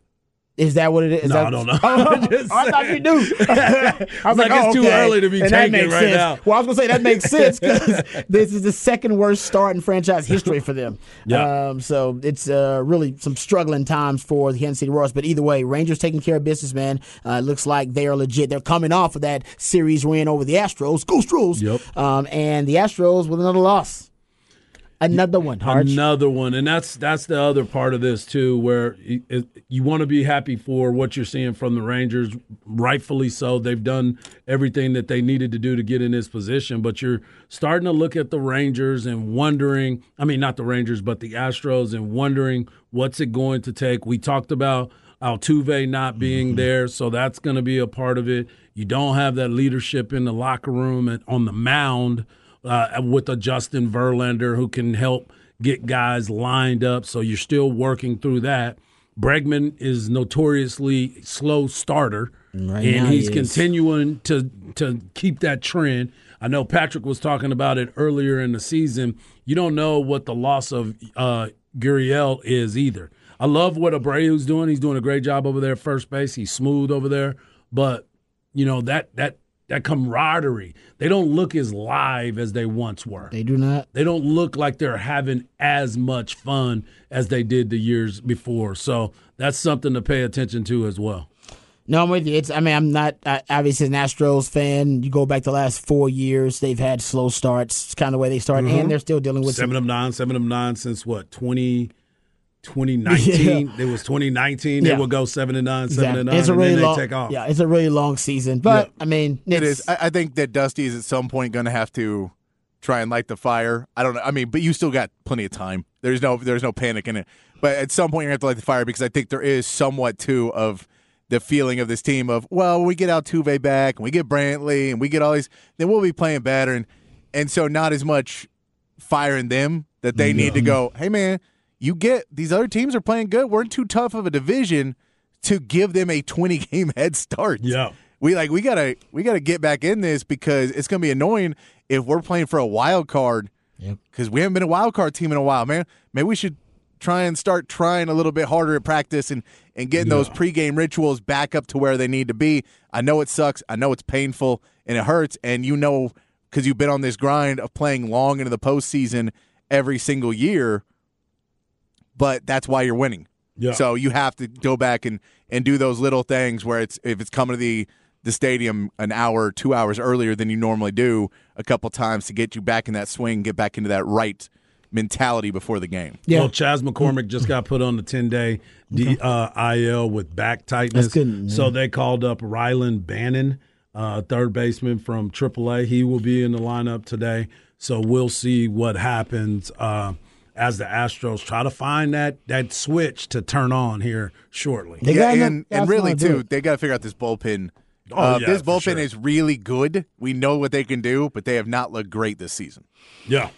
Is that what it is? Is No, that, I don't know. Oh, I'm I thought you knew. I was like, it's too okay. early to be And makes right sense. now. Well, I was gonna say that makes sense because this is the second worst start in franchise history for them. Yeah. Um, so it's uh, really some struggling times for the Kansas City Royals. But either way, Rangers taking care of business, man. Uh, it looks like they are legit. They're coming off of that series win over the Astros. Go Astros. Yep. Um, and the Astros with another loss. Another one, Harge. Another one, and that's that's the other part of this too, where you, it- you want to be happy for what you're seeing from the Rangers, rightfully so. They've done everything that they needed to do to get in this position, but you're starting to look at the Rangers and wondering. I mean, not the Rangers, but the Astros, and wondering what's it going to take. We talked about Altuve not being mm-hmm. there, so that's going to be a part of it. You don't have that leadership in the locker room and on the mound uh, with a Justin Verlander who can help get guys lined up. So you're still working through that. Bregman is notoriously slow starter, Right and he's he continuing to to keep that trend. I know Patrick was talking about it earlier in the season. You don't know what the loss of uh, Gurriel is either. I love what Abreu's doing. He's doing a great job over there first base. He's smooth over there, but you know that that that camaraderie. They don't look as live as they once were. They do not. They don't look like they're having as much fun as they did the years before. So that's something to pay attention to as well. No, I'm with you. It's. I mean, I'm not obviously an Astros fan. You go back the last four years, they've had slow starts. It's kind of the way they start, and mm-hmm. they're still dealing with some- Seven of nine, seven of nine since what, 20, 2019? It was 2019. Yeah. They would go seven and nine, seven Exactly. and nine, It's a and really then long. they take off. Yeah, it's a really long season. But I mean, It it's. I, I think that Dusty is at some point going to have to try and light the fire. I don't know. I mean, but you still got plenty of time. There's no there's no panic in it. But at some point you're going to have to light the fire because I think there is somewhat too of the feeling of this team of well, we get Altuve back and we get Brantley and we get all these, then we'll be playing better and and so not as much fire in them that they need to go. Hey man, you get these other teams are playing good. We're in too tough of a division to give them a 20 game head start Yeah. we like we gotta we gotta get back in this because it's gonna be annoying if we're playing for a wild card Yep. because we haven't been a wild card team in a while man maybe we should try and start trying a little bit harder at practice and and getting those pregame rituals back up to where they need to be i know it sucks i know it's painful and it hurts and you know because you've been on this grind of playing long into the postseason every single year but that's why you're winning Yeah. so you have to go back and, and do those little things where it's if it's coming to the the stadium an hour, two hours earlier than you normally do, a couple times to get you back in that swing, get back into that right mentality before the game. yeah. Well, Chas McCormick just got put on the 10 day D, uh, IL with back tightness. That's good, So they called up Rylan Bannon, uh, third baseman from AAA. He will be in the lineup today. So we'll see what happens uh, as the Astros try to find that, that switch to turn on here shortly. They yeah, and, and really too, they got to figure out this bullpen. Oh, uh, yeah, this bullpen sure. is really good. We know what they can do, but they have not looked great this season. Yeah.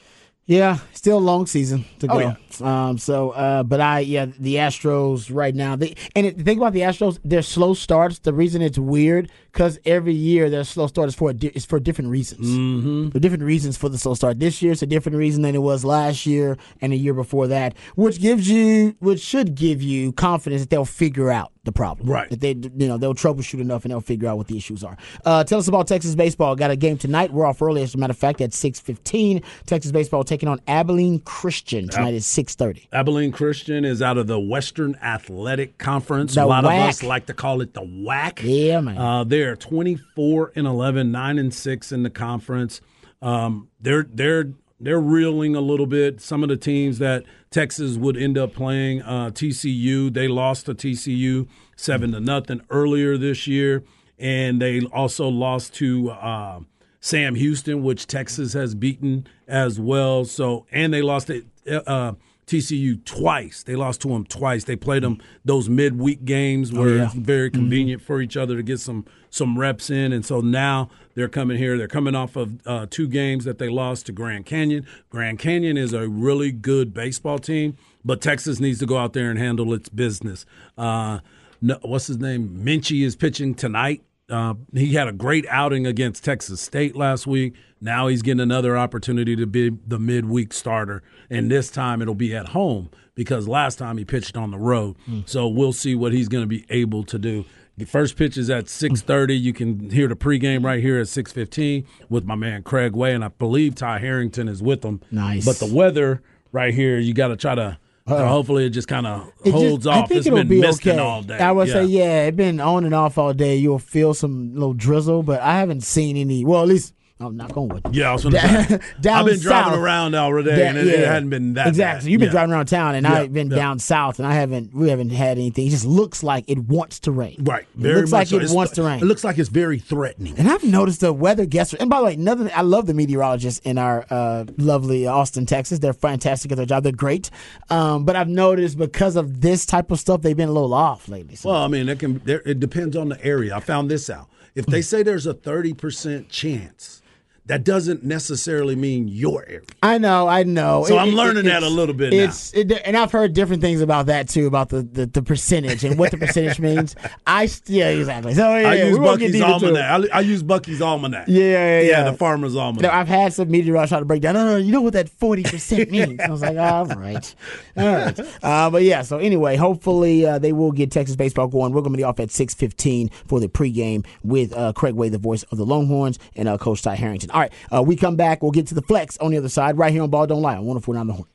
Yeah, still a long season to Oh, go. Um, so, uh, but I, yeah, the Astros right now. They and it, the thing about the Astros, their slow starts. The reason it's weird because every year their slow start is for a di- is for different reasons. Mm-hmm. For different reasons for the slow start. This year it's a different reason than it was last year and the year before that, which gives you, which should give you confidence that they'll figure out the problem. Right. That they, you know, they'll troubleshoot enough and they'll figure out what the issues are. Uh, tell us about Texas baseball. Got a game tonight. We're off early, as a matter of fact, at six fifteen. Texas baseball taking on Abilene Christian tonight at six thirty. Abilene Christian is out of the Western Athletic Conference. The a lot WAC. of us like to call it the WAC. Yeah, man. Uh, they're 24 and 11, 9 and 6 in the conference. Um, they're they're they're reeling a little bit. Some of the teams that Texas would end up playing, uh, TCU, they lost to TCU seven to nothing earlier this year, and they also lost to uh, Sam Houston, which Texas has beaten as well. So, and they lost to uh, TCU twice. They lost to them twice. They played them those midweek games where yeah. it's very convenient for each other to get some some reps in. And so now they're coming here. They're coming off of uh, two games that they lost to Grand Canyon. Grand Canyon is a really good baseball team, but Texas needs to go out there and handle its business. Uh, no, what's his name? Minchie is pitching tonight. Uh, he had a great outing against Texas State last week. Now he's getting another opportunity to be the midweek starter, and this time it'll be at home because last time he pitched on the road. Mm. So we'll see what he's going to be able to do. The first pitch is at six thirty. You can hear the pregame right here at six fifteen with my man Craig Way, and I believe Ty Harrington is with them. Nice. But the weather right here, you got to try to. hopefully, it just kind of It just- holds I off. think It's it'll been be misting okay. all day. I would say, yeah, it's been on and off all day. You'll feel some little drizzle, but I haven't seen any. Well, at least I'm not going with. You. Yeah, I was gonna Down- say. down I've been driving south. around all day, and it, it hadn't been that exactly. bad. You've been Yeah. driving around town, and Yeah, I've been yeah. down south, and I haven't. We haven't had anything. It just looks like it wants to rain. Right. It Very looks much like so. it It's- wants to rain. It looks like it's very threatening. And I've noticed the weather guests. And by the way, another I love the meteorologists in our uh, lovely Austin, Texas. They're fantastic at their job. They're great. Um, but I've noticed because of this type of stuff, they've been a little off lately. So, Well, I mean, it can. It depends on the area. I found this out. If they say there's a thirty percent chance, that doesn't necessarily mean your area. I know, I know. So I'm learning that a little bit now. It's it, and I've heard different things about that too, about the, the, the percentage and what the percentage means. I yeah, exactly. So yeah, I use Bucky's it. almanac. I, I use Bucky's almanac. Yeah, yeah, yeah. the farmer's almanac. I've had some meteorologists try to break down. No, no, you know what that forty percent means. I was like, all right, all right. Uh, but yeah, so anyway, hopefully uh, they will get Texas baseball going. We're going to be off at six fifteen for the pregame with uh, Craig Way, the voice of the Longhorns, and uh, Coach Ty Harrington. All right, uh, we come back. We'll get to the flex on the other side, right here on Ball Don't Lie on one hundred four nine the horn.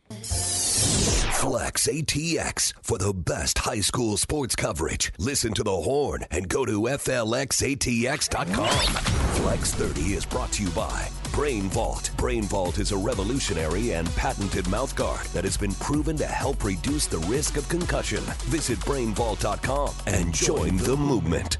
Flex ATX for the best high school sports coverage. Listen to the horn and go to FLXATX.com. Flex 30 is brought to you by Brain Vault. Brain Vault is a revolutionary and patented mouthguard that has been proven to help reduce the risk of concussion. Visit brainvault.com and join the movement.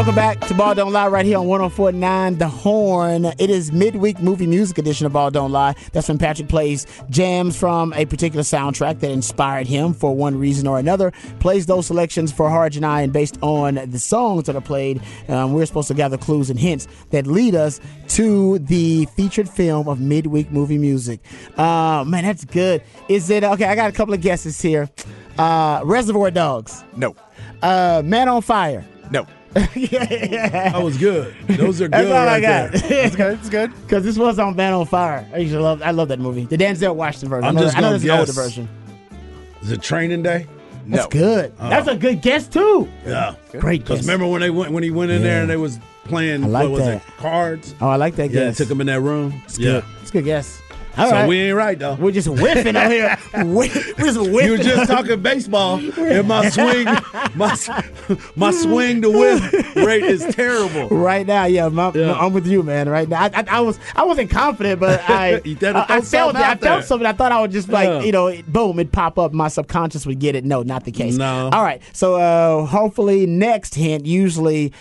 Welcome back to Ball Don't Lie right here on 1049 The Horn. It is midweek movie music edition of Ball Don't Lie. That's when Patrick plays jams from a particular soundtrack that inspired him for one reason or another. Plays those selections for Harge and I, and based on the songs that are played, um, we're supposed to gather clues and hints that lead us to the featured film of midweek movie music. Uh, man, that's good. Is it okay? I got a couple of guesses here. Uh, Reservoir Dogs, No. uh, Man on Fire. No. That was good. Those are good. That's all I got. It's good. It's good. Because this was on Man on Fire. I used to love. I love that movie. The Denzel Washington version. I'm I know, just I know gonna there's an older version. Is it training day? That's No. good. Uh-uh. That's a good guess too. Yeah. Great Because guess. remember when they went when he went in there and they was playing I like what was that. it cards? Oh, I like that Yeah, guess. took him in that room. It's yeah. good. It's a good guess. All so right. we ain't right though. We're just whiffing out here. We're just whiffing. You were just talking baseball, and my swing, my my swing to whiff rate is terrible. right now. Yeah, my, Yeah. I'm with you, man. Right now, I, I, I was I wasn't confident, but I I, I felt something. I felt something. I thought I would just like Yeah. you know, boom, it pop up. My subconscious would get it. No, not the case. No. All right. So uh, hopefully next hint. Usually.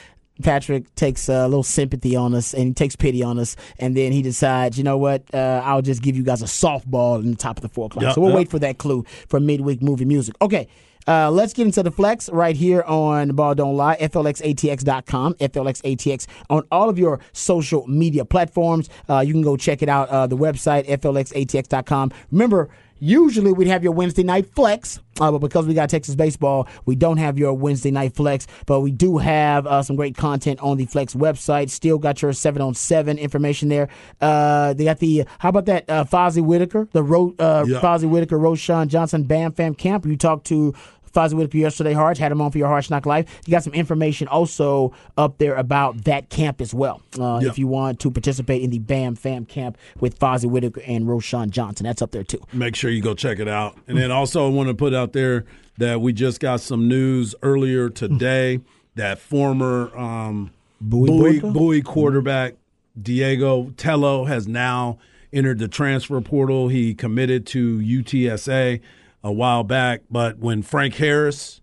Patrick takes a little sympathy on us and he takes pity on us, and then he decides, you know what? Uh, I'll just give you guys a softball in the top of the four o'clock. Yep, so we'll yep. wait for that clue for midweek movie music. Okay, Uh, let's get into the flex right here on Ball Don't Lie, FLXATX.com, FLXATX on all of your social media platforms. Uh, you can go check it out, uh, the website, FLXATX.com. Remember, Usually we'd have your Wednesday night flex, uh, but because we got Texas baseball, we don't have your Wednesday night flex. But we do have uh, some great content on the Flex website. Still got your seven on seven information there. Uh, they got the how about that uh, Fozzie Whitaker, the Ro- uh, Yeah. Fozzie Whitaker, Roshan Johnson, Bam Fam Camp. You talked to. Fozzie Whitaker yesterday, Harge had him on for your Harge Knock Life. You got some information also up there about that camp as well. Uh, Yeah. If you want to participate in the Bam Fam Camp with Fozzie Whitaker and Roshan Johnson, that's up there too. make sure you go check it out. And then also, I want to put out there that we just got some news earlier today that former um, Bowie Bowie, Bowie quarterback Diego Tello has now entered the transfer portal. He committed to UTSA a while back, but when Frank Harris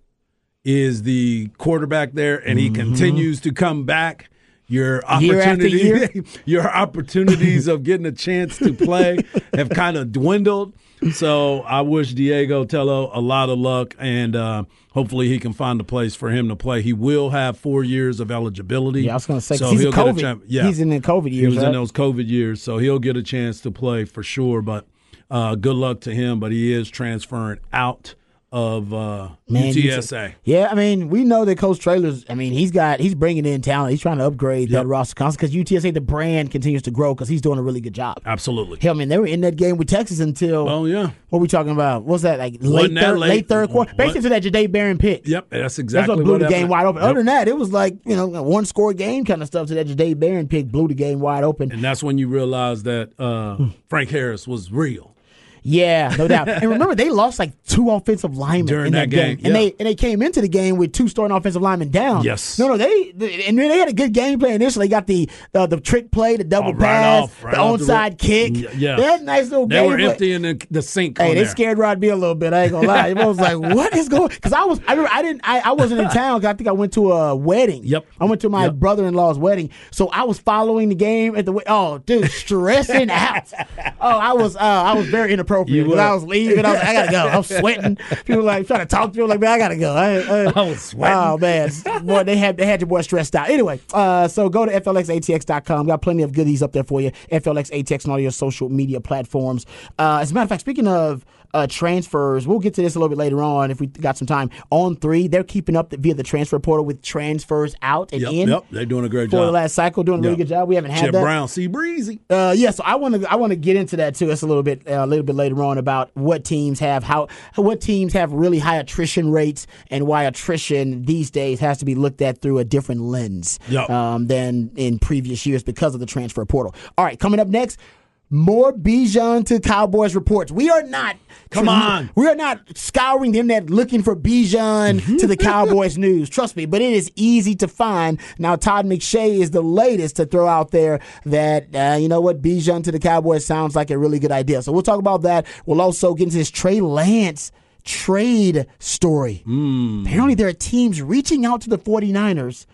is the quarterback there and he continues to come back, your Mm-hmm. Year year? your opportunities of getting a chance to play have kind of dwindled. So I wish Diego Tello a lot of luck, and uh, hopefully he can find a place for him to play. He will have four years of eligibility. Yeah, I was going to say, so he's he'll in get a COVID. chance. Yeah, He's in the COVID he years. was right? in those COVID years, so he'll get a chance to play for sure. But uh, good luck to him. But he is transferring out of uh, Man, UTSA. Yeah, I mean, we know that Coach Traylor's. I mean, he's got he's bringing in talent. He's trying to upgrade Yep. that roster constantly because UTSA the brand continues to grow because he's doing a really good job. Absolutely. Hell, man, they were in that game with Texas until Oh yeah. what we talking about? What's that like late third, late? late third quarter? What- Basically, to that Jahdae Barron pick. Yep. That's exactly. That's what blew the happened. game wide open. Yep. Other than that, it was like you know one score game kind of stuff. To that Jahdae Barron pick blew the game wide open. And that's when you realize that uh, Frank Harris was real. Yeah, no doubt. and remember, they lost like two offensive linemen During in that, that game, and yeah. they and they came into the game with two starting offensive linemen down. Yes. No, no, they and they had a good game plan initially. They got the uh, the trick play, the double Oh, right pass, off, right the off the onside kick. Yeah. they had a nice little game. They game. were emptying the, the sink. Hey, they there. scared Rod B a little bit. I ain't gonna lie. I was like, "What is going?" Because I was, I, remember, I didn't, I, I wasn't in town. 'cause I think I went to a wedding. Yep. I went to my Yep. brother-in-law's wedding, so I was following the game at the. Oh, dude, stressing out. Oh, I was, uh, I was very inappropriate. Were. I was leaving. I was like, I gotta go. I'm sweating. People like trying to talk to me. Like, man, I gotta go. I, I, I was sweating. Oh man, boy, they had they had your boy stressed out. Anyway, uh, so go to flxatx.com. Got plenty of goodies up there for you. FLXATX and all your social media platforms. Uh, as a matter of fact, speaking of uh, transfers, we'll get to this a little bit later on if we got some time. On three, they're keeping up the, via the transfer portal with transfers out and Yep, in. yep. They're doing a great For the job. last cycle, doing a really good job. We haven't had Chip that. Brown, see breezy. Uh, yeah, so I want to I want to get into that too. It's a little bit uh, a little bit later on about what teams have how what teams have really high attrition rates and why attrition these days has to be looked at through a different lens Yep. um, than in previous years because of the transfer portal. All right, coming up next. More Bijan to Cowboys reports. We are not. Come on. We are not scouring the internet looking for Bijan to the Cowboys news. Trust me, but it is easy to find. Now, Todd McShay is the latest to throw out there that, uh, you know what, Bijan to the Cowboys sounds like a really good idea. So we'll talk about that. We'll also get into this Trey Lance trade story. Apparently, there are teams reaching out to the 49ers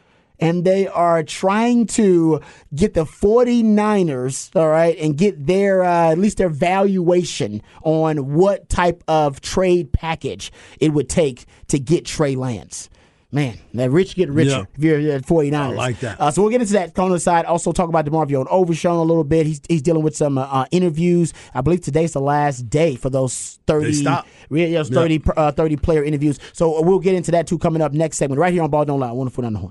and they are trying to get the 49ers, all right, and get their, uh, at least their valuation on what type of trade package it would take to get Trey Lance. Man, that rich get richer Yeah. if you're at 49ers. I like that. Uh, so we'll get into that on the side. Also talk about DeMarvion Overshown a little bit. He's, he's dealing with some uh, uh, interviews. I believe today's the last day for those 30, They stop. Yeah, yeah, 30, uh, 30 player interviews. So we'll get into that too coming up next segment right here on Ball Don't Lie. Wonderful on the horn.